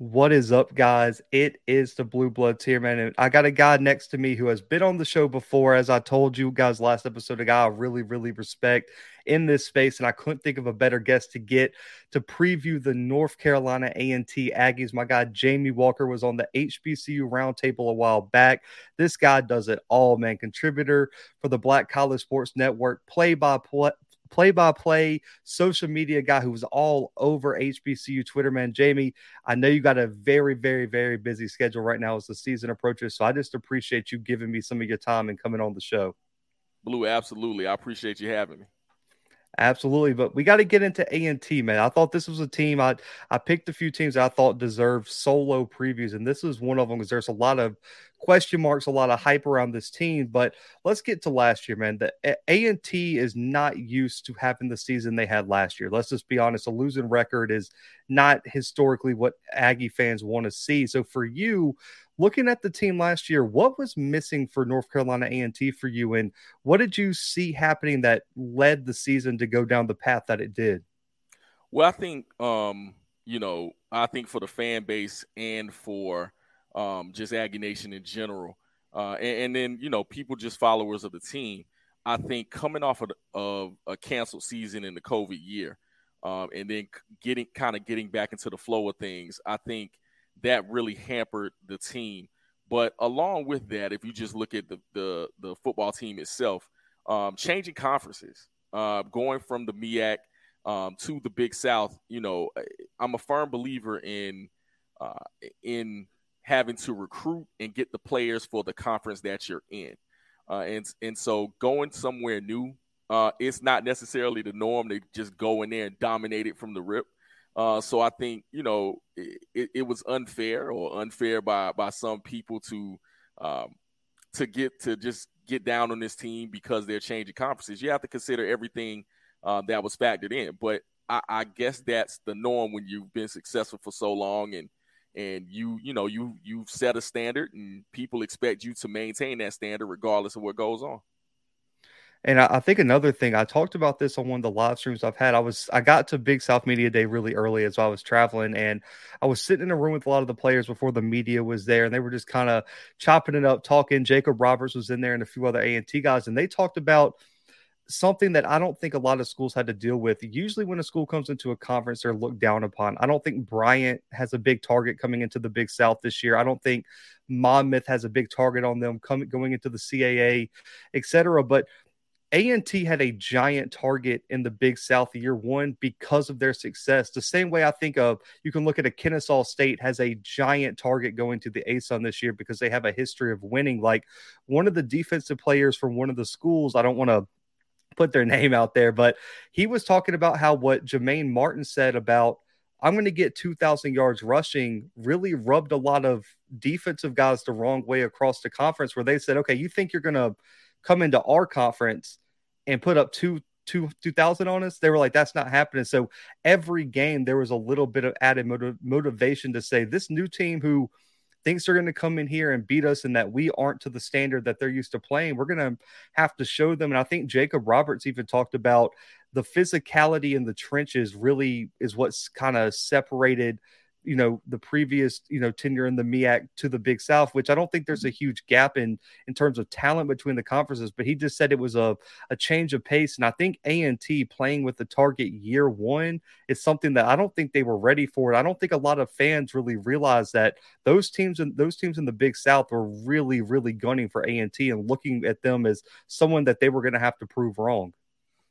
What is up, guys? It is the Bluebloods here, man. And I got a guy next to me who has been on the show before. As I told you guys last episode, a guy I really, really respect in this space. And I couldn't think of a better guest to get to preview the North Carolina A&T Aggies. My guy, Jamie Walker, was on the HBCU roundtable a while back. This guy does it all, man. Contributor for the Black College Sports Network, play by play by play social media guy who was all over HBCU Twitter, man. Jamie, I know you got a very, very, very busy schedule right now as the season approaches. So I just appreciate you giving me some of your time and coming on the show. Blue, absolutely. I appreciate you having me. Absolutely, but we got to get into A and T, man. I thought this was a team. I I picked a few teams I thought deserved solo previews, and this is one of them because there's a lot of question marks, a lot of hype around this team. But let's get to last year, man. The A and T is not used to having the season they had last year. Let's just be honest. A losing record is not historically what Aggie fans want to see. So for you, looking at the team last year, what was missing for North Carolina A&T for you, and what did you see happening that led the season to go down the path that it did? Well, I think um, you know, I think for the fan base and for um, just Aggie Nation in general, uh, and, and, then you know, people just followers of the team. I think coming off of, of a canceled season in the COVID year, um, and then getting kind of getting back into the flow of things, I think – that really hampered the team. But along with that, if you just look at the the, the football team itself, um, changing conferences, uh, going from the MEAC um, to the Big South, you know, I'm a firm believer in uh, in having to recruit and get the players for the conference that you're in, uh, and and so going somewhere new, uh, it's not necessarily the norm to just go in there and dominate it from the rip. Uh, so I think you know it, it, was unfair or unfair by by some people to um, to get to just get down on this team because they're changing conferences. You have to consider everything uh, that was factored in. But I, I, guess that's the norm when you've been successful for so long and and you you know you you've set a standard and people expect you to maintain that standard regardless of what goes on. And I, I, think another thing I talked about this on one of the live streams I've had. I was I got to Big South Media Day really early as I was traveling, and I was sitting in a room with a lot of the players before the media was there, and they were just kind of chopping it up, talking. Jacob Roberts was in there, and a few other A and T guys, and they talked about something that I don't think a lot of schools had to deal with. Usually, when a school comes into a conference, they're looked down upon. I don't think Bryant has a big target coming into the Big South this year. I don't think Monmouth has a big target on them coming going into the CAA, etc. But a&T had a giant target in the Big South year one because of their success. The same way I think of, you can look at a Kennesaw State has a giant target going to the ASUN this year because they have a history of winning. Like one of the defensive players from one of the schools, I don't want to put their name out there, but he was talking about how what Jah-Maine Martin said about I'm going to get 2,000 yards rushing really rubbed a lot of defensive guys the wrong way across the conference where they said, okay, you think you're going to – come into our conference and put up two two two thousand on us. They were like, that's not happening. So every game there was a little bit of added motiv- motivation to say this new team who thinks they're going to come in here and beat us and that we aren't to the standard that they're used to playing. We're going to have to show them. And I think Jacob Roberts even talked about the physicality in the trenches really is what's kind of separated you know the previous you know tenure in the MEAC to the Big South, which I don't think there's a huge gap in in terms of talent between the conferences. But he just said it was a a change of pace, and I think A and T playing with the target year one is something that I don't think they were ready for. And I don't think a lot of fans really realize that those teams and those teams in the Big South were really really gunning for A and T and looking at them as someone that they were going to have to prove wrong.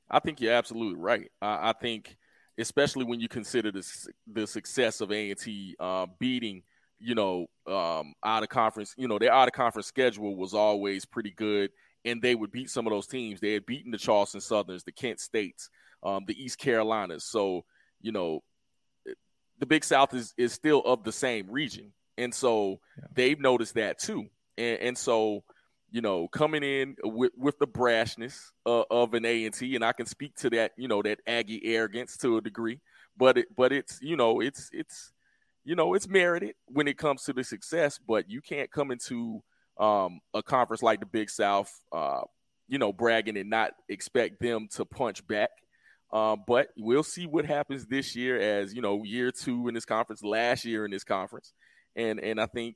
I think you're absolutely right. I, I think especially when you consider the the success of A and T uh, beating, you know, um, out of conference. You know, their out of conference schedule was always pretty good, and they would beat some of those teams. They had beaten the Charleston Southerns, the Kent States, um, the East Carolinas. So, you know, the Big South is is still of the same region, and so yeah. they've noticed that too. And, and so you know, coming in with, with the brashness uh, of an A and T, and I can speak to that, you know, that Aggie arrogance to a degree, but it, but it's, you know, it's, it's, you know, it's merited when it comes to the success, but you can't come into um, a conference like the Big South, uh, you know, bragging and not expect them to punch back. Um, but we'll see what happens this year as, you know, year two in this conference, last year in this conference. And and I think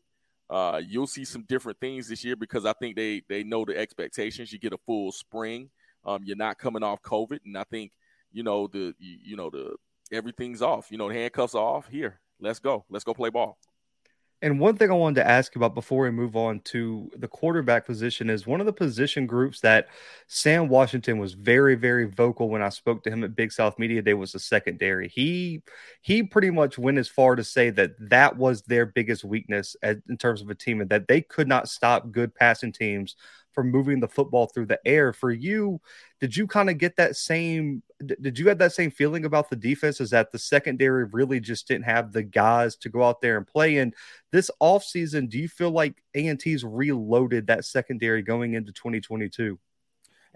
uh, you'll see some different things this year because I think they they know the expectations. You get a full spring. Um, you're not coming off COVID, and I think you know the you, you know the everything's off. You know the handcuffs are off. Here, let's go. Let's go play ball. And one thing I wanted to ask about before we move on to the quarterback position is one of the position groups that Sam Washington was very, very vocal when I spoke to him at Big South Media Day was the secondary. He he pretty much went as far to say that that was their biggest weakness in terms of a team and that they could not stop good passing teams from moving the football through the air. For you, did you kind of get that same? Did you have that same feeling about the defense? Is that the secondary really just didn't have the guys to go out there and play? And this offseason, do you feel like A&T's reloaded that secondary going into 2022?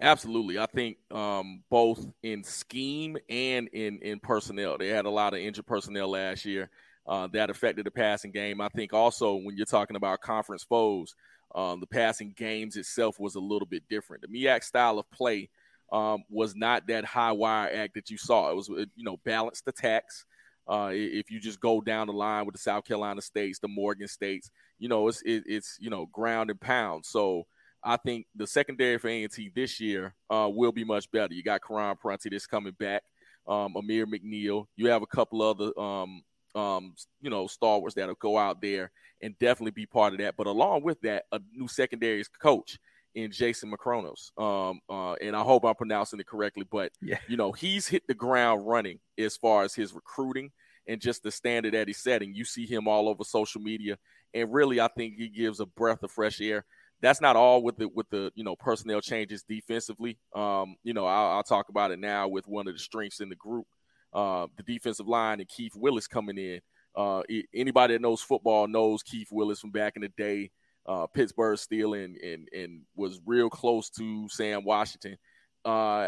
Absolutely. I think um, both in scheme and in, in personnel. They had a lot of injured personnel last year uh, that affected the passing game. I think also when you're talking about conference foes, um, the passing games itself was a little bit different. The MEAC style of play um, was not that high wire act that you saw. It was, you know, balanced attacks. Uh, if you just go down the line with the South Carolina states, the Morgan states, you know, it's it, it's you know ground and pound. So I think the secondary for A&T this year uh, will be much better. You got Karan Prunty that's coming back, um, Amir McNeil. You have a couple other um, um, you know stalwarts that'll go out there and definitely be part of that. But along with that, a new secondaries coach in Jason Macronos. Um, uh, and I hope I'm pronouncing it correctly, but yeah. you know, he's hit the ground running as far as his recruiting and just the standard that he's setting. You see him all over social media, and really, I think he gives a breath of fresh air. That's not all with the with the you know personnel changes defensively. Um, you know, I'll, I'll talk about it now with one of the strengths in the group, uh, the defensive line and Keith Willis coming in. Uh, anybody that knows football knows Keith Willis from back in the day, uh, Pittsburgh Steel, and, and was real close to Sam Washington. Uh,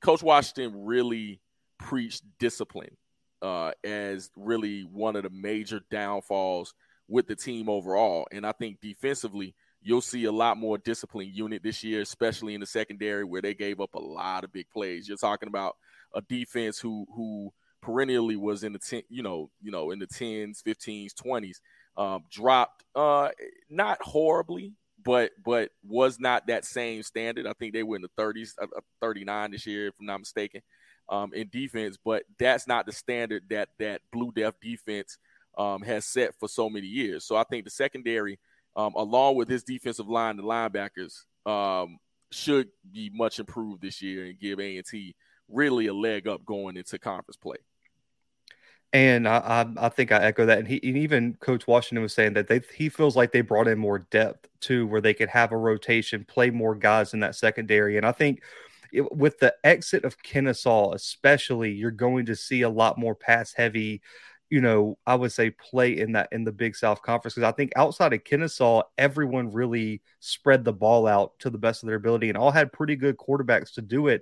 Coach Washington really preached discipline uh, as really one of the major downfalls with the team overall. And I think defensively, you'll see a lot more disciplined unit this year, especially in the secondary where they gave up a lot of big plays. You're talking about a defense who who perennially was in the ten, you know, you know, in the tens, fifteens, twenties. Um, dropped, uh, not horribly, but but was not that same standard. I think they were in the 30s, uh, uh 39 this year, if I'm not mistaken, um, in defense. But that's not the standard that that Blue Death defense um, has set for so many years. So I think the secondary, um, along with his defensive line, the linebackers, um, should be much improved this year and give A and T really a leg up going into conference play. And I, I, I, think I echo that. And he and even Coach Washington was saying that they he feels like they brought in more depth too, where they could have a rotation, play more guys in that secondary. And I think it, with the exit of Kennesaw, especially, you're going to see a lot more pass heavy. You know, I would say play in that in the Big South Conference because I think outside of Kennesaw, everyone really spread the ball out to the best of their ability and all had pretty good quarterbacks to do it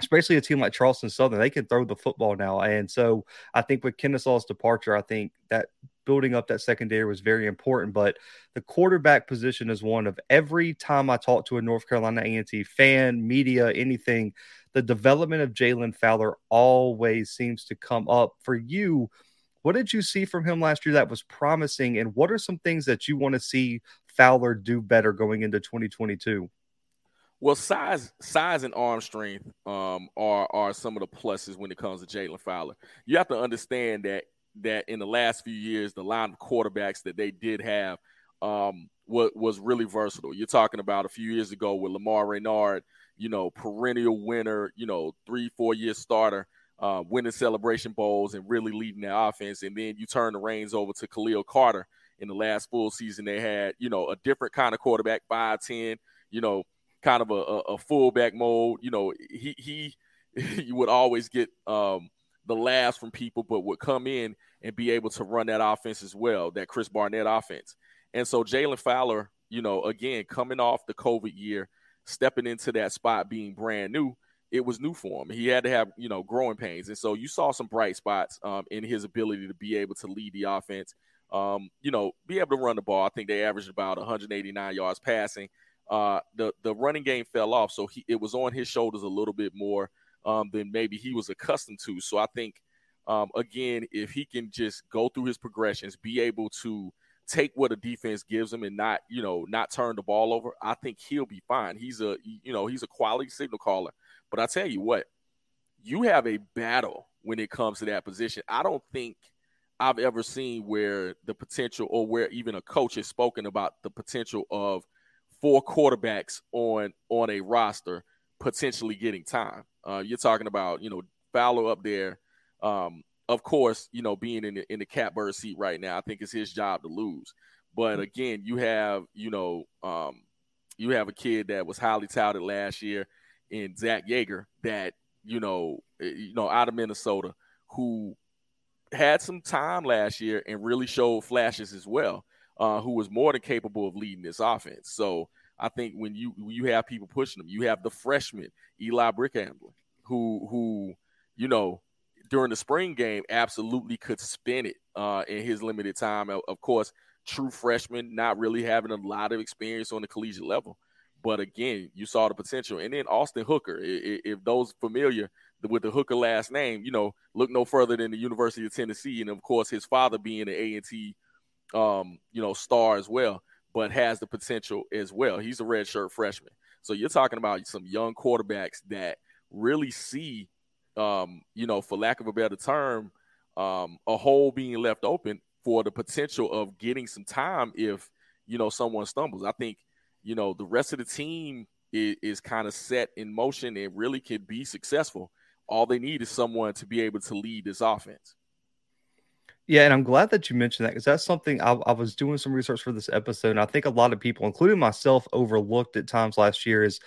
especially a team like Charleston Southern, they can throw the football now. And so I think with Kennesaw's departure, I think that building up that secondary was very important. But the quarterback position is one of every time I talk to a North Carolina A&T fan, media, anything, the development of Jalen Fowler always seems to come up. For you, what did you see from him last year that was promising? And what are some things that you want to see Fowler do better going into 2022? Well, size, size, and arm strength um, are are some of the pluses when it comes to Jalen Fowler. You have to understand that that in the last few years, the line of quarterbacks that they did have um, was was really versatile. You're talking about a few years ago with Lamar Raynard, you know, perennial winner, you know, three four year starter, uh, winning celebration bowls and really leading their offense. And then you turn the reins over to Kylil Carter in the last full season. They had you know a different kind of quarterback, five ten, you know kind of a, a, fullback mode. You know, he he you would always get um, the laughs from people, but would come in and be able to run that offense as well, that Chris Barnett offense. And so Jalen Fowler, you know, again coming off the COVID year, stepping into that spot being brand new, it was new for him. He had to have you know growing pains, and so you saw some bright spots um, in his ability to be able to lead the offense. Um, you know, be able to run the ball. I think they averaged about 189 yards passing uh, the the running game fell off, so he it was on his shoulders a little bit more um, than maybe he was accustomed to. So I think, um, again, if he can just go through his progressions, be able to take what a defense gives him and not, you know, not turn the ball over, I think he'll be fine. He's a, you know, he's a quality signal caller. But I tell you what, you have a battle when it comes to that position. I don't think I've ever seen where the potential or where even a coach has spoken about the potential of four quarterbacks on on a roster potentially getting time. Uh, you're talking about, you know, Fowler up there. Um, of course, you know, being in the in the catbird seat right now, I think it's his job to lose. But mm-hmm. again, you have, you know, um, you have a kid that was highly touted last year in Zach Yeager that, you know, eh, you know, out of Minnesota, who had some time last year and really showed flashes as well, uh, who was more than capable of leading this offense. So I think when you when you have people pushing them, you have the freshman Eli Brickhandler, who who you know during the spring game absolutely could spin it uh, in his limited time. Of course, true freshman, not really having a lot of experience on the collegiate level. But again, you saw the potential. And then Austin Hooker, if those familiar with the Hooker last name, you know, look no further than the University of Tennessee, and of course his father being an A and T, um, you know, star as well, but has the potential as well. He's a redshirt freshman, so you're talking about some young quarterbacks that really see, um, you know, for lack of a better term, um, a hole being left open for the potential of getting some time if you know someone stumbles. I think you know the rest of the team is, is kind of set in motion and really could be successful all they need is someone to be able to lead this offense. Yeah, and I'm glad that you mentioned that because that's something I, I, was doing some research for this episode, and I think a lot of people, including myself, overlooked at times last year. Is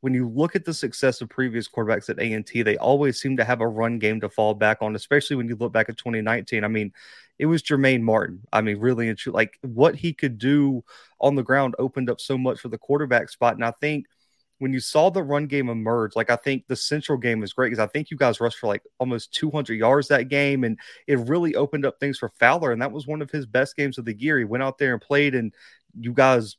when you look at the success of previous quarterbacks at A and T, they always seem to have a run game to fall back on, especially when you look back at 2019. I mean, it was Jah-Maine Martin. I mean, really like what he could do on the ground opened up so much for the quarterback spot, and I think when you saw the run game emerge, like I think the central game was great because I think you guys rushed for like almost 200 yards that game, and it really opened up things for Fowler. And that was one of his best games of the year. He went out there and played, and you guys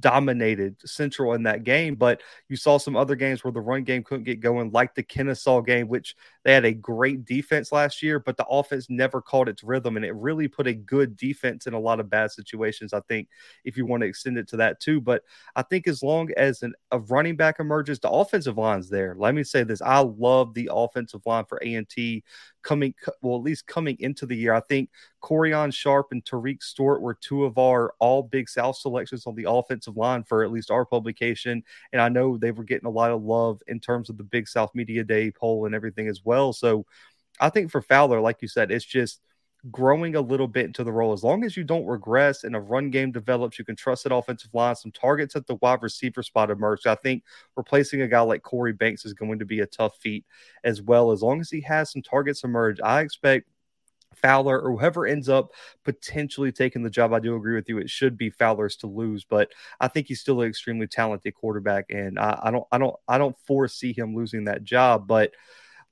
dominated Central in that game. But you saw some other games where the run game couldn't get going, like the Kennesaw game, which they had a great defense last year, but the offense never caught its rhythm. And it really put a good defense in a lot of bad situations, I think, if you want to extend it to that too. But I think as long as an, a running back emerges, the offensive line's there. Let me say this I love the offensive line for A&T coming, well, at least coming into the year. I think Corian Sharp and Tariq Stewart were two of our all Big South selections on the line for at least our publication. And I know they were getting a lot of love in terms of the Big South Media Day poll and everything as well. So I think for Fowler, like you said, it's just growing a little bit into the role. As long as you don't regress and a run game develops, you can trust that offensive line. Some targets at the wide receiver spot emerge. I think replacing a guy like Corey Banks is going to be a tough feat as well. As long as he has some targets emerge, I expect Fowler or whoever ends up potentially taking the job. I do agree with you. It should be Fowler's to lose, but I think he's still an extremely talented quarterback, and I, I don't, I don't, I don't foresee him losing that job. But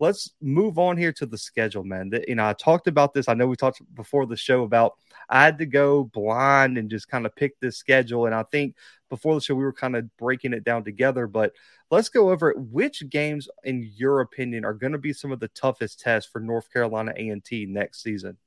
let's move on here to the schedule, man. The, you know, I talked about this. I know we talked before the show about I had to go blind and just kind of pick this schedule. And I think before the show we were kind of breaking it down together. But let's go over it. Which games, in your opinion, are going to be some of the toughest tests for North Carolina A and T next season?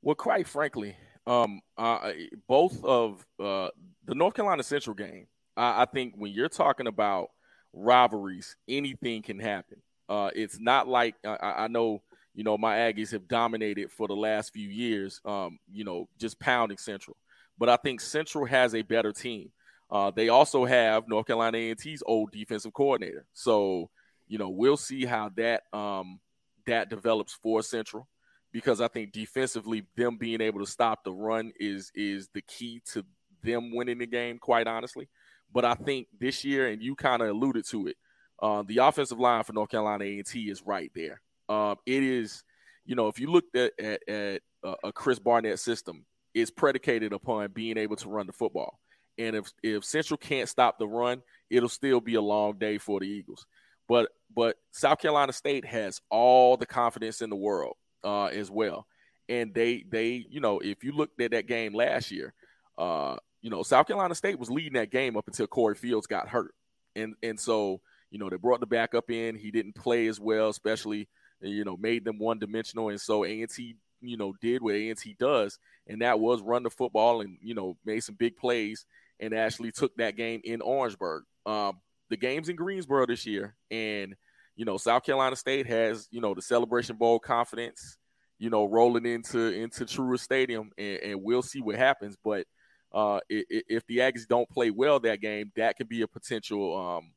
Well, quite frankly, um, uh, both of uh, the North Carolina Central game. I, I think when you're talking about rivalries, anything can happen. Uh, it's not like I, I, know, you know, my Aggies have dominated for the last few years, um, you know, just pounding Central. But I think Central has a better team. Uh, they also have North Carolina A&T's old defensive coordinator. So, you know, we'll see how that um, that develops for Central because I think defensively, them being able to stop the run is is the key to them winning the game. Quite honestly, but I think this year, and you kind of alluded to it, uh, the offensive line for North Carolina A&T is right there. Um, it is, you know, if you looked at, at, at a Chris Barnett system, it's predicated upon being able to run the football. And if if Central can't stop the run, it'll still be a long day for the Eagles. But but South Carolina State has all the confidence in the world uh, as well. And they they you know if you looked at that game last year, uh, you know South Carolina State was leading that game up until Corey Fields got hurt, and and so You know, they brought the backup in. He didn't play as well, especially you know, made them one dimensional. And so A&T, you know, did what A&T does, and that was run the football and you know made some big plays and actually took that game in Orangeburg. Um, the game's in Greensboro this year, and you know South Carolina State has you know the Celebration Bowl confidence, you know, rolling into into Truist Stadium, and, and we'll see what happens. But uh, if the Aggies don't play well that game, that could be a potential, um,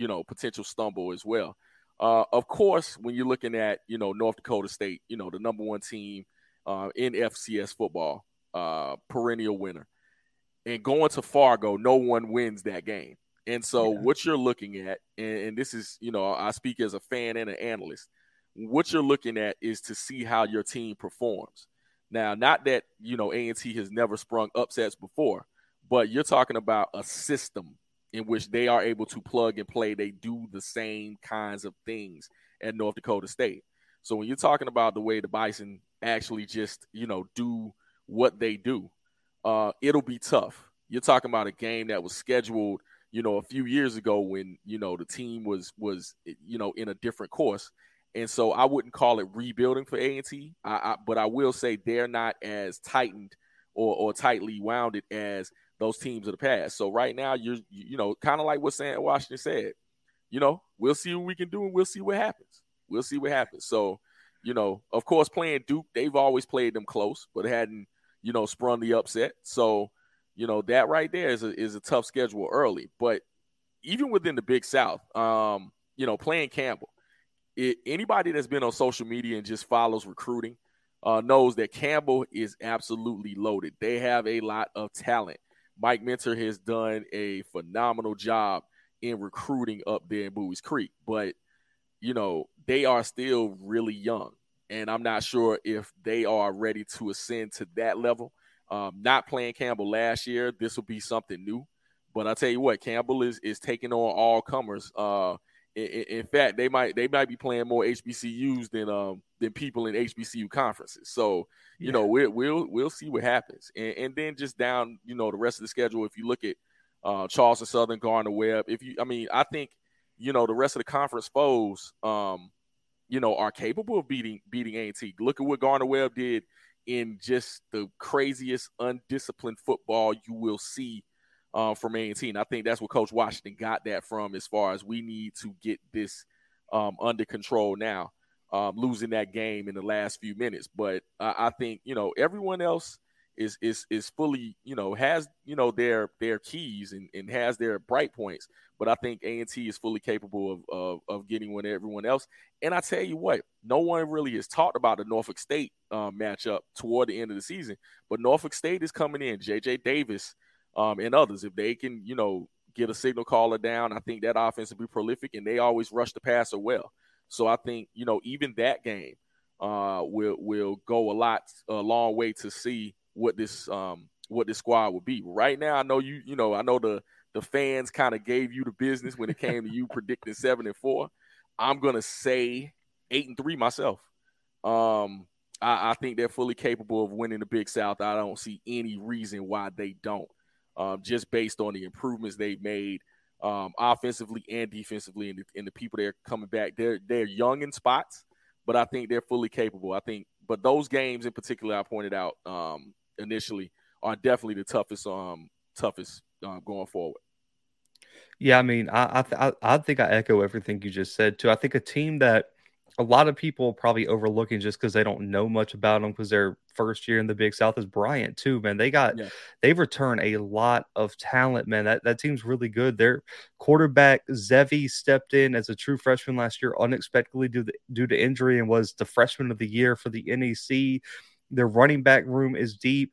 you know, potential stumble as well. Uh, of course, when you're looking at you know North Dakota State, you know the number one team uh, in FCS football, uh, perennial winner, and going to Fargo, no one wins that game. And so, yeah. what you're looking at, and, and, this is, you know, I speak as a fan and an analyst. What you're looking at is to see how your team performs. Now, not that you know A&T has never sprung upsets before, but you're talking about a system in which they are able to plug and play. They do the same kinds of things at North Dakota State. So when you're talking about the way the Bison actually just, you know, do what they do, uh, it'll be tough. You're talking about a game that was scheduled, you know, a few years ago when, you know, the team was was, you know, in a different course. And so I wouldn't call it rebuilding for A&T, I, I, but I will say they're not as tightened or, or tightly wounded as those teams of the past. So right now, you're you know kind of like what Sam Washington said. You know, we'll see what we can do, and we'll see what happens. We'll see what happens. So, you know, of course, playing Duke, they've always played them close, but hadn't you know sprung the upset. So, you know, that right there is a is a tough schedule early. But even within the Big South, um, you know, playing Campbell, it, anybody that's been on social media and just follows recruiting uh, knows that Campbell is absolutely loaded. They have a lot of talent. Mike Minter has done a phenomenal job in recruiting up there in Buies Creek, but you know they are still really young, and I'm not sure if they are ready to ascend to that level. Um, not playing Campbell last year, this will be something new. But I tell you what, Campbell is is taking on all comers. Uh, in, in, fact, they might they might be playing more HBCUs than um than people in HBCU conferences. So you yeah. know we'll we'll we'll see what happens, and, and then just down you know the rest of the schedule. If you look at uh, Charleston Southern, Gardner Webb, if you I mean I think you know the rest of the conference foes um you know are capable of beating beating A&T. Look at what Gardner Webb did in just the craziest undisciplined football you will see uh, from A&T. And I think that's what Coach Washington got that from as far as we need to get this um, under control now, um, losing that game in the last few minutes. But uh, I think, you know, everyone else is is is fully, you know, has, you know, their their keys and, and has their bright points. But I think A&T is fully capable of, of, of getting with everyone else. And I tell you what, no one really has talked about the Norfolk State um, matchup toward the end of the season. But Norfolk State is coming in. J.J. Davis – um, and others. If they can, you know, get a signal caller down, I think that offense will be prolific, and they always rush the passer well. So I think you know even that game uh, will will go a lot a long way to see what this um, what this squad will be. Right now, I know you you know I know the the fans kind of gave you the business when it came to you predicting seven and four. I'm gonna say eight and three myself. Um, I, I think they're fully capable of winning the Big South. I don't see any reason why they don't um, just based on the improvements they've made um, offensively and defensively, and the, and the people that are coming back. They're they're young in spots, but I think they're fully capable. I think, but those games in particular, I pointed out um, initially, are definitely the toughest um toughest uh, going forward. Yeah, I mean, I I, th- I think I echo everything you just said too. I think a team that a lot of people probably overlooking just because they don't know much about them because their first year in the Big South is Bryant too, man. They got yeah. they've returned a lot of talent, man. That that team's really good. Their quarterback Zevi stepped in as a true freshman last year unexpectedly due to, due to injury and was the freshman of the year for the NEC. Their running back room is deep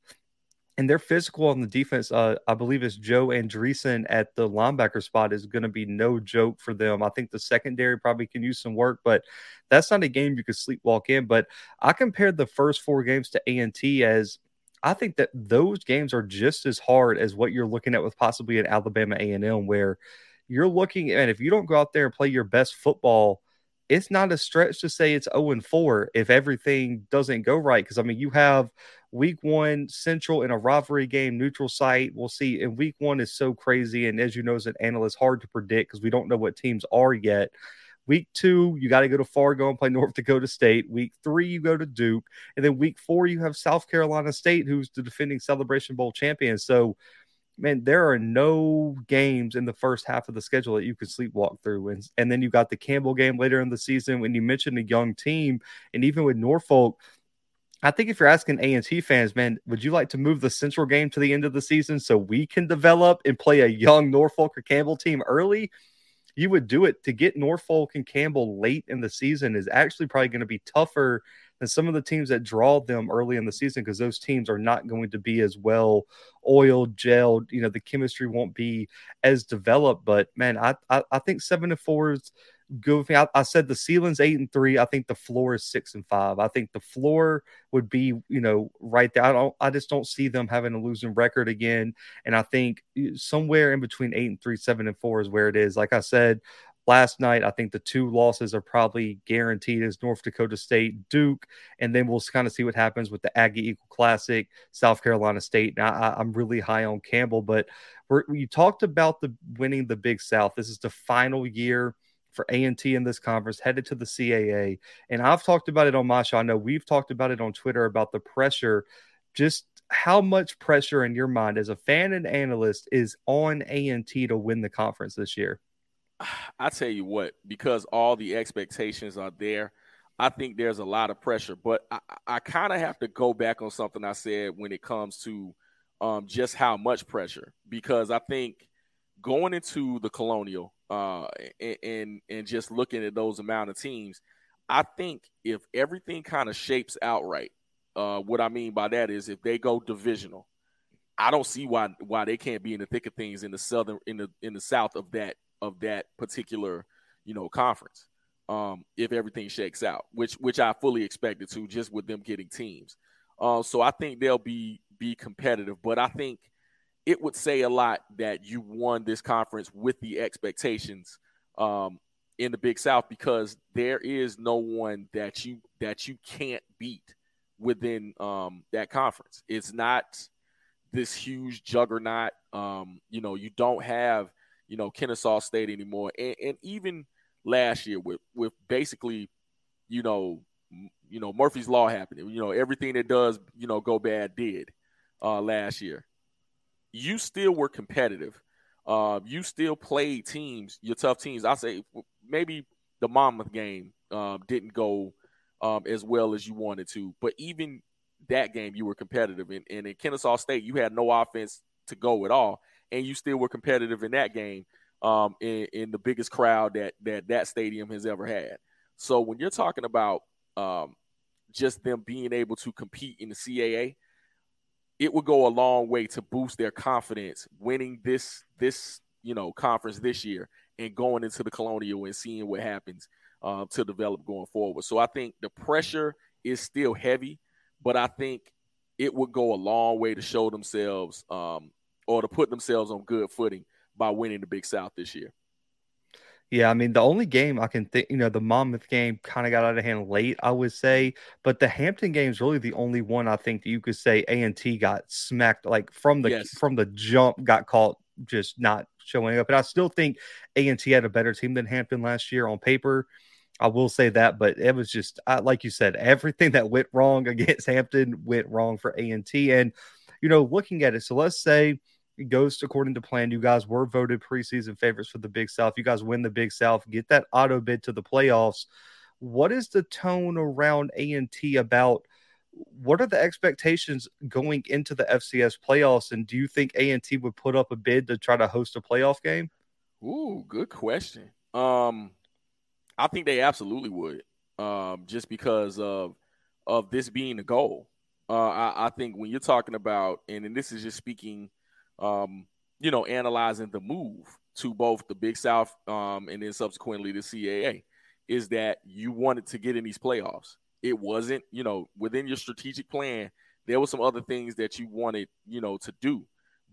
and they're physical on the defense. Uh, I believe it's Joe Andreessen at the linebacker spot is going to be no joke for them. I think the secondary probably can use some work, but that's not a game you could sleepwalk in. But I compared the first four games to A and T as I think that those games are just as hard as what you're looking at with possibly an Alabama A and M, where you're looking and if you don't go out there and play your best football it's not a stretch to say it's 0 and 4 if everything doesn't go right. Because I mean, you have week one Central in a rivalry game, neutral site. We'll see. And week one is so crazy, and as you know, as an analyst, hard to predict because we don't know what teams are yet. Week two, you got to go to Fargo and play North Dakota State. Week three, you go to Duke. And then week four, you have South Carolina State, who's the defending Celebration Bowl champion. So, man, there are no games in the first half of the schedule that you could sleepwalk through. And, and then you got the Campbell game later in the season when you mentioned a young team. And even with Norfolk, I think if you're asking A&T fans, man, would you like to move the Central game to the end of the season so we can develop and play a young Norfolk or Campbell team early? you would do it to get Norfolk and Campbell late in the season is actually probably going to be tougher than some of the teams that draw them early in the season because those teams are not going to be as well oiled, gelled. You know, the chemistry won't be as developed. But man, I I, I think seven to four is good. I, I, said the ceiling's eight and three. I think the floor is six and five. I think the floor would be, you know, right there. I don't. I just don't see them having a losing record again. And I think eh, somewhere in between eight and three, seven and four is where it is. Like I said last night, I think the two losses are probably guaranteed as North Dakota State, Duke, and then we'll kind of see what happens with the Aggie Eagle Classic, South Carolina State. Now I, am really high on Campbell, but we're, you talked about the winning the Big South. This is the final year for A&T in this conference, headed to the CAA. And I've talked about it on my show. I know we've talked about it on Twitter about the pressure. Just how much pressure in your mind as a fan and analyst is on A&T to win the conference this year? I tell you what, because all the expectations are there, I think there's a lot of pressure. But I, I kind of have to go back on something I said when it comes to um, just how much pressure, because I think going into the Colonial, uh, and and just looking at those amount of teams, I think if everything kind of shapes out right, uh, what I mean by that is if they go divisional, I don't see why why they can't be in the thick of things in the southern in the in the south of that of that particular you know conference. Um, if everything shakes out, which which I fully expected to, just with them getting teams. Uh, so I think they'll be be competitive, but I think it would say a lot that you won this conference with the expectations um, in the Big South because there is no one that you that you can't beat within um, that conference. It's not this huge juggernaut. Um, you know, you don't have you know Kennesaw State anymore, and, and even last year with with basically, you know, you know Murphy's Law happening. You know, everything that does you know go bad did uh, last year you still were competitive. Uh, you still played teams, your tough teams. I say maybe the Monmouth game um, didn't go um, as well as you wanted to, but even that game you were competitive. And, and in Kennesaw State, you had no offense to go at all, and you still were competitive in that game um, in, in, the biggest crowd that that that stadium has ever had. So when you're talking about um, just them being able to compete in the CAA, it would go a long way to boost their confidence winning this this you know conference this year and going into the colonial and seeing what happens uh, to develop going forward so i think the pressure is still heavy but i think it would go a long way to show themselves um, or to put themselves on good footing by winning the big south this year yeah, I mean, the only game I can think, you know, the Monmouth game kind of got out of hand late, I would say, but the Hampton game is really the only one I think that you could say A and T got smacked like from the yes. from the jump, got caught just not showing up. And I still think A and T had a better team than Hampton last year on paper. I will say that, but it was just I, like you said, everything that went wrong against Hampton went wrong for A and T. And you know, looking at it, so let's say goes according to plan. You guys were voted preseason favorites for the Big South. You guys win the Big South, get that auto bid to the playoffs. What is the tone around A and T about? What are the expectations going into the FCS playoffs? And do you think A and T would put up a bid to try to host a playoff game? Ooh, good question. Um, I think they absolutely would. Um, just because of of this being the goal. Uh, I, I think when you're talking about, and, and this is just speaking um, you know, analyzing the move to both the Big South um, and then subsequently the CAA is that you wanted to get in these playoffs. It wasn't, you know, within your strategic plan, there were some other things that you wanted, you know, to do.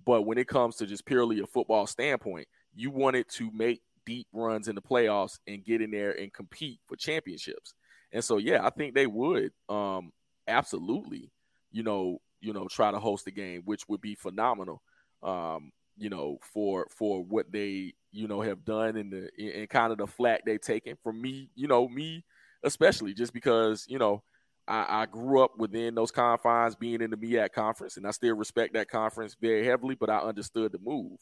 But when it comes to just purely a football standpoint, you wanted to make deep runs in the playoffs and get in there and compete for championships. And so, yeah, I think they would um, absolutely, you know, you know, try to host a game, which would be phenomenal. Um, you know, for for what they you know have done and the and kind of the flack they've taken from me, you know, me especially just because you know I, I, grew up within those confines, being in the MEAC conference, and I still respect that conference very heavily. But I understood the move,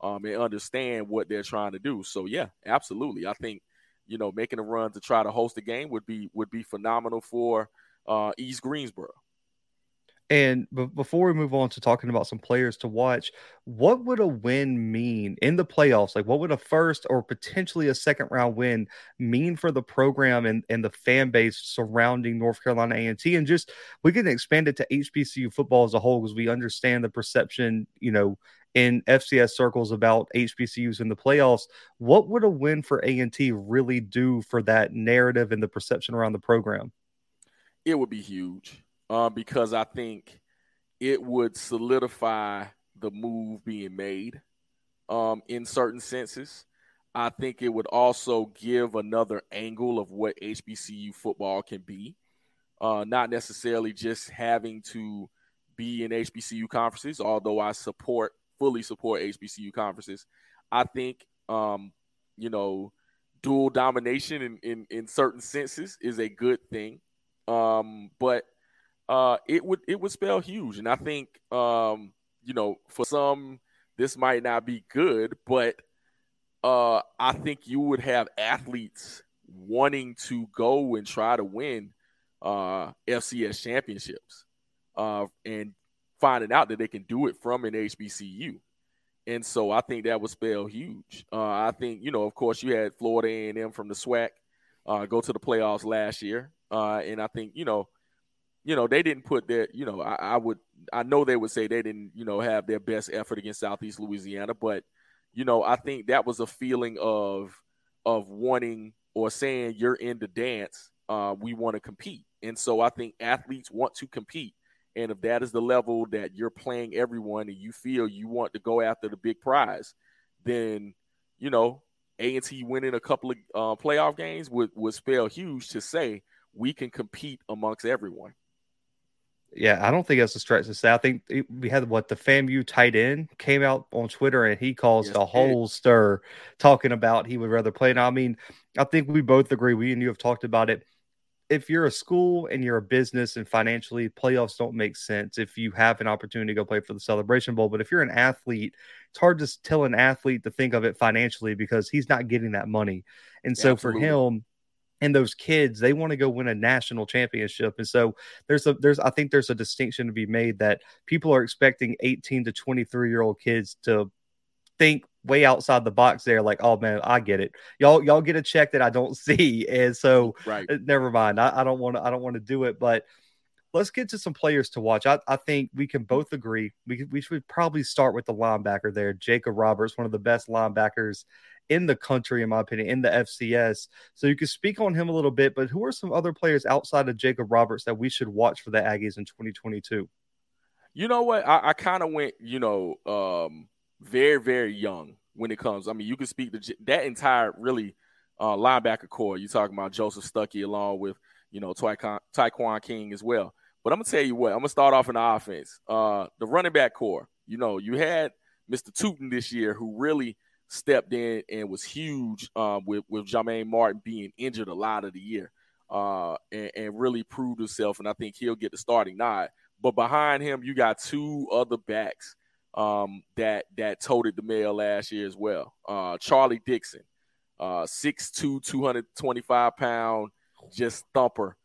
um, and understand what they're trying to do. So yeah, absolutely. I think you know making a run to try to host a game would be would be phenomenal for uh, East Greensboro. And b- before we move on to talking about some players to watch, what would a win mean in the playoffs? Like, what would a first or potentially a second round win mean for the program and, and the fan base surrounding North Carolina A&T? And just we can expand it to HBCU football as a whole because we understand the perception, you know, in FCS circles about HBCUs in the playoffs. What would a win for A&T really do for that narrative and the perception around the program? It would be huge uh, because I think it would solidify the move being made um, in certain senses. I think it would also give another angle of what HBCU football can be, uh, not necessarily just having to be in HBCU conferences, although I support fully support HBCU conferences. I think, um, you know, dual domination in, in, in certain senses is a good thing. Um, but uh, it would it would spell huge. And I think um, you know, for some this might not be good, but uh, I think you would have athletes wanting to go and try to win uh, FCS championships uh, and finding out that they can do it from an HBCU. And so I think that would spell huge. Uh, I think, you know, of course, you had Florida A&M from the SWAC uh, go to the playoffs last year. And I think, you know, you know, they didn't put their, you know, I, I, would, I know they would say they didn't, you know, have their best effort against Southeast Louisiana, but, you know, I think that was a feeling of, of wanting or saying you're in the dance, uh, we want to compete. And so I think athletes want to compete. And if that is the level that you're playing everyone and you feel you want to go after the big prize, then, you know, A&T winning a couple of uh, playoff games would, would spell huge to say we can compete amongst everyone. Yeah, I don't think that's a stretch to say. I think we had what the FAMU tight end came out on Twitter and he caused yes, a whole stir talking about he would rather play. Now, I mean, I think we both agree. We and you have talked about it. If you're a school and you're a business and financially, playoffs don't make sense if you have an opportunity to go play for the Celebration Bowl. But if you're an athlete, it's hard to tell an athlete to think of it financially because he's not getting that money. And so Absolutely. for him, and those kids they want to go win a national championship and so there's a there's i think there's a distinction to be made that people are expecting 18 to 23 year old kids to think way outside the box there like oh man i get it. Y'all y'all get a check that i don't see and so right. Uh, never mind. I, I don't want to i don't want to do it but let's get to some players to watch. I, I think we can both agree we, we should probably start with the linebacker there jacob roberts one of the best linebackers in the country, in my opinion, in the FCS. So you can speak on him a little bit, but who are some other players outside of Jacob Roberts that we should watch for the Aggies in 2022? You know what? I, I kind of went, you know, um, very, very young when it comes. I mean, you can speak to that entire really uh, linebacker core. You're talking about Joseph Stuckey along with, you know, Tyquan, King as well. But I'm gonna tell you what, I'm gonna start off in the offense. Uh, the running back core. You know, you had Mr. Tuten this year who really stepped in and was huge um, with with Jah-Maine Martin being injured a lot of the year, uh, and, and, really proved himself. And I think he'll get the starting nod. But behind him, you got two other backs um, that that toted the mail last year as well. Uh, Charlie Dixon, uh, 6'2", 225 pound, just thumper,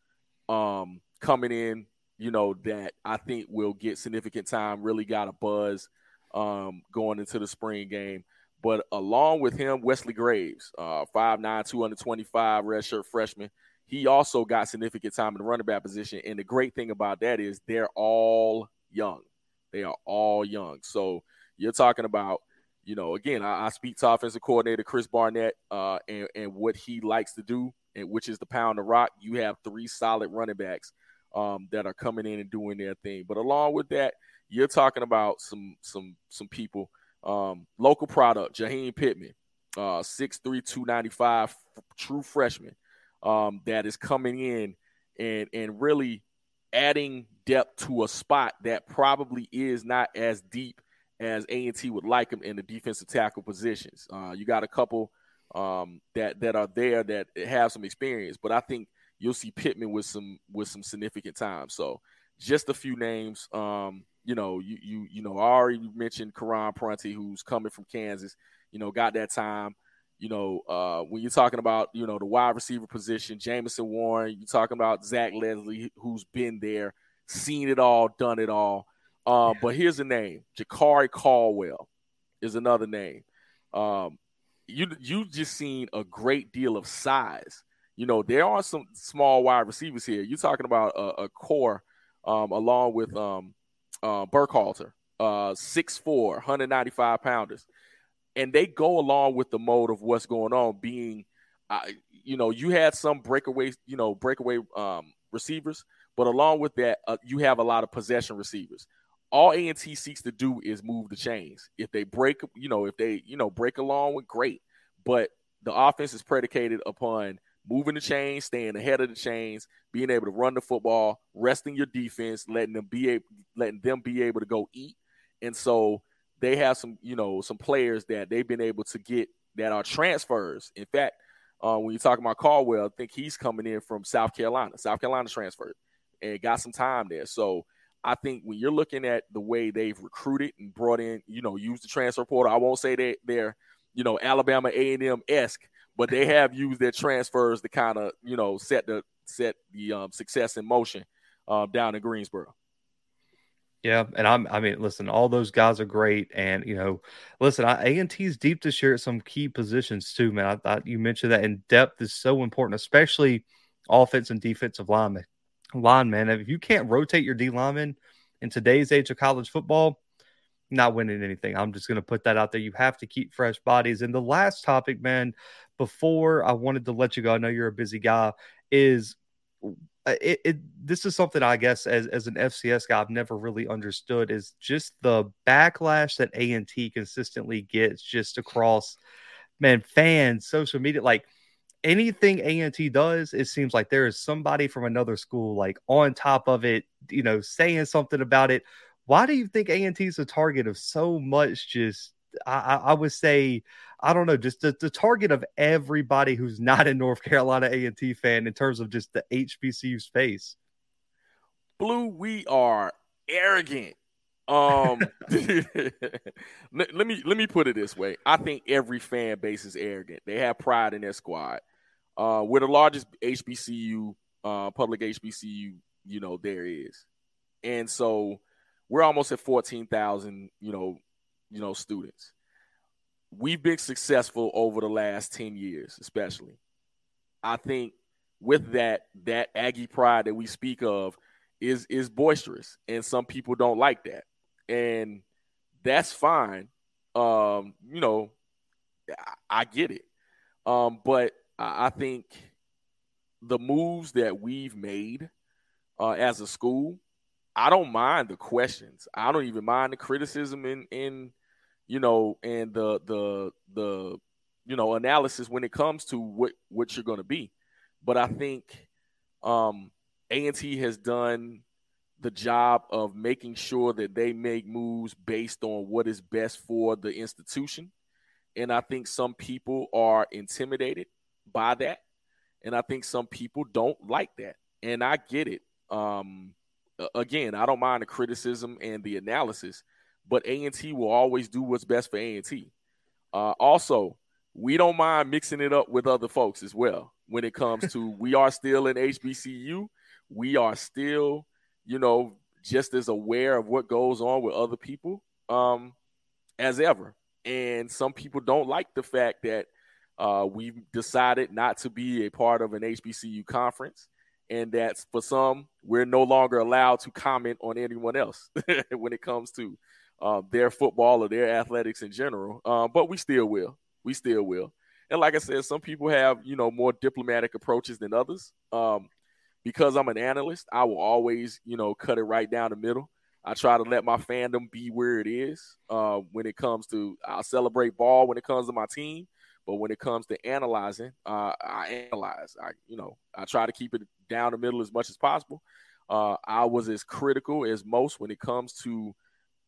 um, coming in. You know that I think will get significant time. Really got a buzz um, going into the spring game. But along with him, Wesley Graves, uh, 5'9, 225 redshirt freshman. He also got significant time in the running back position. And the great thing about that is they're all young. They are all young. So you're talking about, you know, again, I, I speak to offensive coordinator Chris Barnett uh, and, and what he likes to do, and which is the pound the rock. You have three solid running backs um, that are coming in and doing their thing. But along with that, you're talking about some some some people um, local product, Jaheim Pittman. uh, 6'3", 295, true freshman um, that is coming in and and really adding depth to a spot that probably is not as deep as A&T would like him in the defensive tackle positions. Uh, you got a couple um, that that are there that have some experience, but I think you'll see Pittman with some with some significant time. So just a few names. Um, you know, you you you know, I already mentioned Karan Prunty, who's coming from Kansas. You know, got that time. You know, uh, when you're talking about you know the wide receiver position, Jamison Warren. You're talking about Zach Leslie, who's been there, seen it all, done it all. Uh, yeah. But here's a name: Jakari Caldwell is another name. Um, you you just seen a great deal of size. You know, there are some small wide receivers here. You're talking about a, a core um, along with um, uh, Burkhalter, uh, 6'4", 195 pounders. And they go along with the mode of what's going on being, uh, you know, you had some breakaway, you know, breakaway um, receivers, but along with that, uh, you have a lot of possession receivers. All A&T seeks to do is move the chains. If they break, you know, if they, you know, break along with great, but the offense is predicated upon moving the chains, staying ahead of the chains, being able to run the football, resting your defense, letting them be able, letting them be able to go eat. And so they have some, you know, some players that they've been able to get that are transfers. In fact, uh, when you're talking about Caldwell, I think he's coming in from South Carolina. South Carolina transferred and got some time there. So I think when you're looking at the way they've recruited and brought in, you know, used the transfer portal, I won't say that they're, you know, Alabama A&M esque, but they have used their transfers to kind of you know set the set the um, success in motion um, down in Greensboro. Yeah, and I'm. I mean, listen, all those guys are great, and you know, listen, A and T's deep to share at some key positions too, man. I thought you mentioned that, and depth is so important, especially offense and defensive lineman. Lineman, if you can't rotate your D lineman in today's age of college football, not winning anything. I'm just going to put that out there. You have to keep fresh bodies. And the last topic, man, before I wanted to let you go, I know you're a busy guy, is uh, it, it, this is something I guess as, as an FCS guy I've never really understood is just the backlash that A and T consistently gets just across man fans social media like anything A and T does it seems like there is somebody from another school like on top of it you know saying something about it. Why do you think A and T is a target of so much just I, I would say I don't know, just the, the target of everybody who's not a North Carolina A and T fan in terms of just the HBCU space. Blue, we are arrogant. Um, let, let, me let me put it this way. I think every fan base is arrogant. They have pride in their squad. Uh, we're the largest HBCU, uh, public HBCU, you know, there is, and so we're almost at fourteen thousand, you know, you know, students we've been successful over the last 10 years, especially. I think with that, that Aggie pride that we speak of is is boisterous, and some people don't like that. And that's fine. Um, you know, I, I get it. Um, but I, I think the moves that we've made uh, as a school, I don't mind the questions. I don't even mind the criticism in in you know, and the the the you know analysis when it comes to what what you're going to be. But I think um, A&T has done the job of making sure that they make moves based on what is best for the institution. And I think some people are intimidated by that. And I think some people don't like that. And I get it. Um, again, I don't mind the criticism and the analysis, but A&T will always do what's best for A&T. Uh, also, we don't mind mixing it up with other folks as well when it comes to we are still in HBCU. We are still, you know, just as aware of what goes on with other people um, as ever. And some people don't like the fact that uh, we've decided not to be a part of an HBCU conference. And that for some, we're no longer allowed to comment on anyone else when it comes to uh, their football or their athletics in general. Uh, but we still will. We still will. And like I said, some people have you know more diplomatic approaches than others. Um, because I'm an analyst, I will always you know cut it right down the middle. I try to let my fandom be where it is uh, when it comes to. I'll celebrate ball when it comes to my team, But when it comes to analyzing, uh, I analyze. I you know I try to keep it down the middle as much as possible. Uh, I was as critical as most when it comes to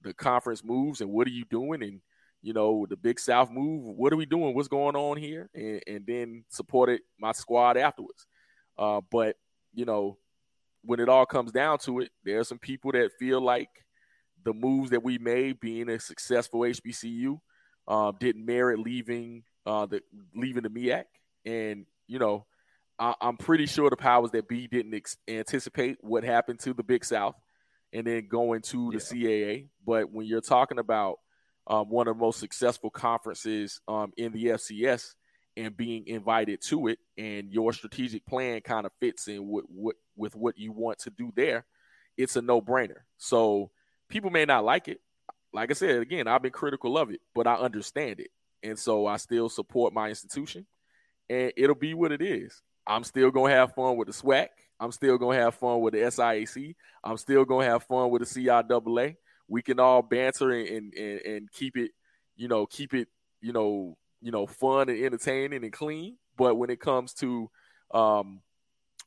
the conference moves and what are you doing and you know the Big South move. What are we doing? What's going on here? And, and then supported my squad afterwards. Uh, but you know when it all comes down to it, there are some people that feel like the moves that we made, being a successful HBCU, uh, didn't merit leaving uh, the leaving the MEAC. And you know, I, am pretty sure the powers that be didn't ex- anticipate what happened to the Big South, and then going to the yeah. CAA. But when you're talking about um, one of the most successful conferences um, in the FCS and being invited to it, and your strategic plan kind of fits in with, with, with what you want to do there, it's a no brainer. So people may not like it. Like I said, again, I've been critical of it, but I understand it. And so I still support my institution, and it'll be what it is. I'm still going to have fun with the SWAC. I'm still to have fun with the SIAC. I'm still to have fun with the CIAA. We can all banter and, and, and keep it, you know, keep it, you know, you know, fun and entertaining and clean. But when it comes to um,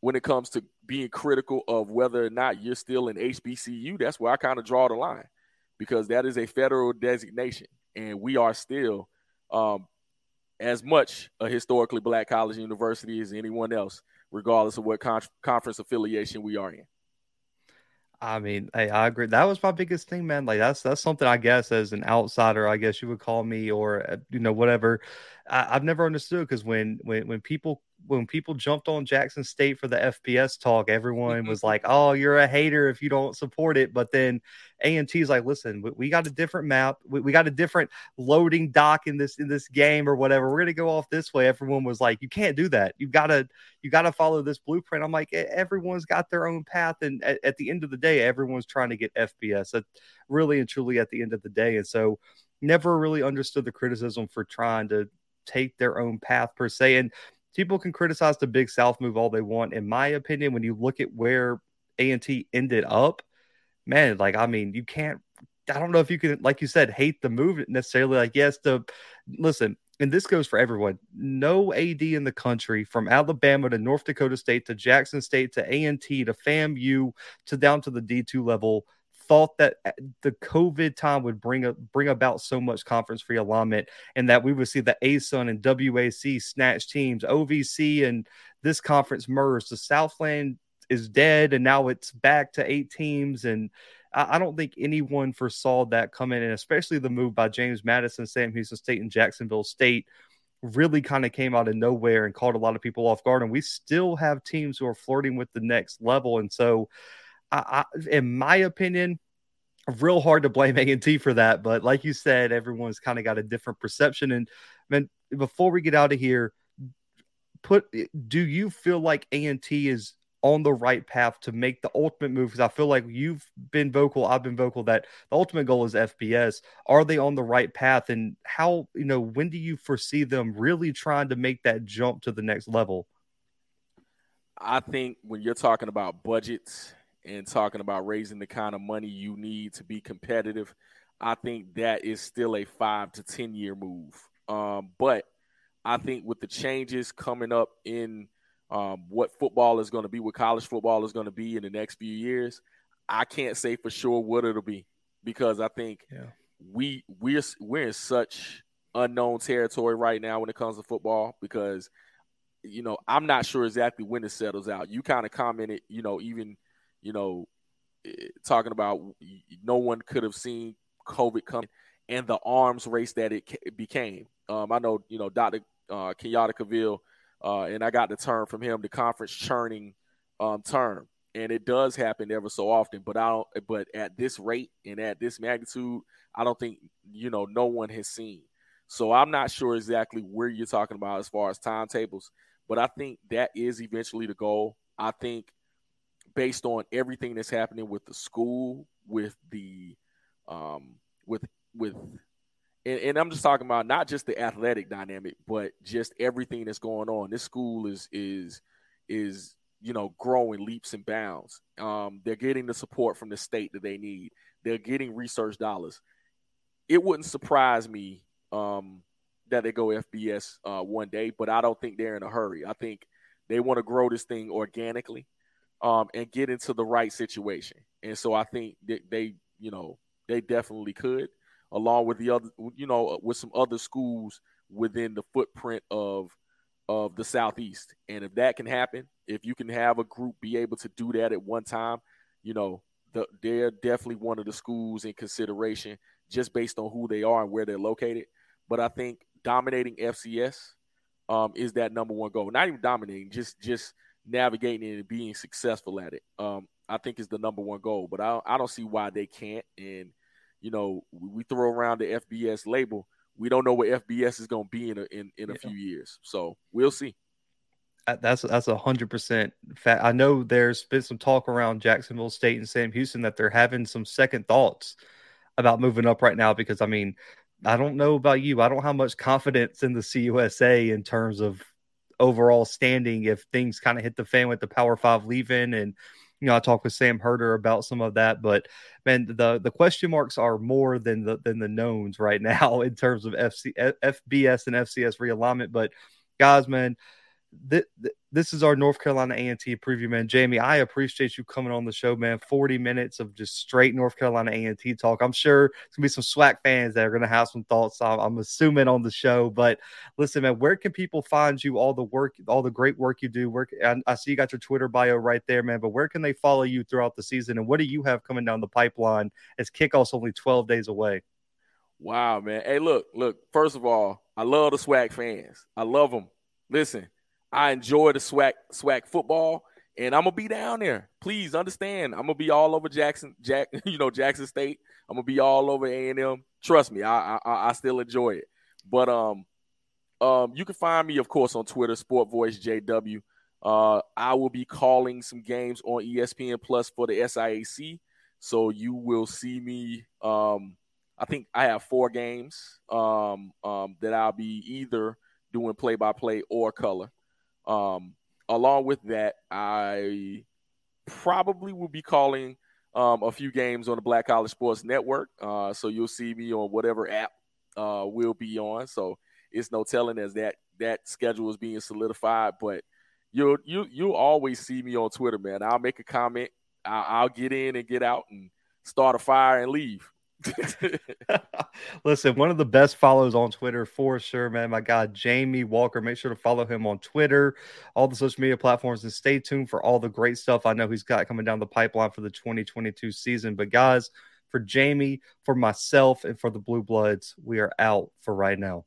when it comes to being critical of whether or not you're still in HBCU, that's where I kind of draw the line because that is a federal designation, and we are still um, as much a historically black college university as anyone else, regardless of what con- conference affiliation we are in. I mean, hey, I agree. That was my biggest thing, man. Like that's that's something I guess as an outsider, I guess you would call me, or uh, you know, whatever. I, have never understood because when when when people when people jumped on Jackson State for the FBS talk, everyone mm-hmm. was like, "Oh, you're a hater if you don't support it." But then A and T is like, "Listen, we, we, got a different map. We, we, got a different loading dock in this in this game or whatever. We're gonna go off this way." Everyone was like, "You can't do that. You gotta you gotta follow this blueprint." I'm like, everyone's got their own path, and at, at the end of the day, everyone's trying to get. That really and truly at the end of the day, and so never really understood the criticism for trying to take their own path per se. And people can criticize the Big South move all they want. In my opinion, when you look at where A and T ended up, man, like I mean, you can't. I don't know if you can, like you said, hate the move necessarily. Like yes, the listen, and this goes for everyone. No AD in the country, from Alabama to North Dakota State to Jackson State to A and T to FAMU to down to the D two level thought that uh, the COVID time would bring a, bring about so much conference free alignment, and that we would see the ASUN and WAC snatch teams, OVC and this conference merge. The Southland is dead, and now it's back to eight teams. And I, I don't think anyone foresaw that coming, and especially the move by James Madison, Sam Houston State, and Jacksonville State really kind of came out of nowhere and caught a lot of people off guard. And we still have teams who are flirting with the next level, and so. I, I, in my opinion, real hard to blame A&T for that. But like you said, everyone's kind of got a different perception. And man, before we get out of here, put do you feel like A&T is on the right path to make the ultimate move? Because I feel like you've been vocal, I've been vocal that the ultimate goal is FBS. Are they on the right path? And how, you know, when do you foresee them really trying to make that jump to the next level? I think when you're talking about budgets and talking about raising the kind of money you need to be competitive, I think that is still a five to 10 year move. Um, but I think with the changes coming up in um, what football is going to be, what college football is going to be in the next few years, I can't say for sure what it'll be because I think yeah. we we're we're in such unknown territory right now when it comes to football because you know I'm not sure exactly when it settles out. You kind of commented, you know, even you know, eh, talking about no one could have seen COVID coming and the arms race that it became. Um, I know, you know, Dr. Uh, Kenyatta Cavill, uh, and I got the term from him, the conference churning um, term. And it does happen ever so often, but I don't. But at this rate and at this magnitude, I don't think you know no one has seen. So I'm not sure exactly where you're talking about as far as timetables, but I think that is eventually the goal. I think based on everything that's happening with the school, with the um, with with and, and, I'm just talking about not just the athletic dynamic, but just everything that's going on. This school is is is you know growing leaps and bounds. Um, they're getting the support from the state that they need. They're getting research dollars. It wouldn't surprise me um, that they go FBS uh, one day, but I don't think they're in a hurry. I think they want to grow this thing organically um, and get into the right situation. And so I think that they, you know, they definitely could, along with the other, you know, with some other schools within the footprint of of the southeast. And if that can happen, if you can have a group be able to do that at one time, you know, the, they're definitely one of the schools in consideration just based on who they are and where they're located. But I think dominating FCS um, is that number one goal. Not even dominating, just just navigating and being successful at it. Um, I think is the number one goal. But I, I don't see why they can't. And you know, we throw around the FBS label. We don't know what FBS is going to be in a, in, in a yeah. few years. So we'll see. That's that's a hundred percent fact. I know there's been some talk around Jacksonville State and Sam Houston that they're having some second thoughts about moving up right now because I mean, I don't know about you. I don't have much confidence in the CUSA in terms of overall standing if things kind of hit the fan with the Power Five leaving and you know, I talked with Sam Herder about some of that, but man, the the question marks are more than the than the knowns right now in terms of FC, FBS and FCS realignment. But guys, man, th- th- this is our North Carolina A&T preview, man. Jamie, I appreciate you coming on the show, man. 40 minutes of just straight North Carolina A&T talk. I'm sure it's going to be some SWAC fans that are going to have some thoughts, I'm, I'm, assuming, on the show. But listen, man, where can people find you, all the work, all the great work you do? Where, I, I see you got your Twitter bio right there, man. But where can they follow you throughout the season? And what do you have coming down the pipeline as kickoff's only 12 days away? Wow, man. Hey, look, look, first of all, I love the SWAC fans. I love them. Listen, I enjoy the swag SWAC football, and I'm gonna be down there. Please understand, I'm gonna be all over Jackson, Jack, you know Jackson State. I'm gonna be all over A and M. Trust me, I, I I still enjoy it. But um, um, you can find me, of course, on Twitter, Sport Voice JW. Uh, I will be calling some games on ESPN Plus for the SIAC, so you will see me. Um, I think I have four games um, um, that I'll be either doing play by play or color. Um, along with that, I probably will be calling um, a few games on the Black College Sports Network. Uh, so you'll see me on whatever app uh, we'll be on. So it's no telling as that that schedule is being solidified. But you'll you you'll always see me on Twitter, man. I'll make a comment. I'll, I'll get in and get out and start a fire and leave. Listen, one of the best follows on Twitter for sure, man. My God, Jamie Walker. Make sure to follow him on Twitter, all the social media platforms, and stay tuned for all the great stuff I know he's got coming down the pipeline for the 2022 season. But, guys, for Jamie, for myself, and for the Bluebloods, we are out for right now.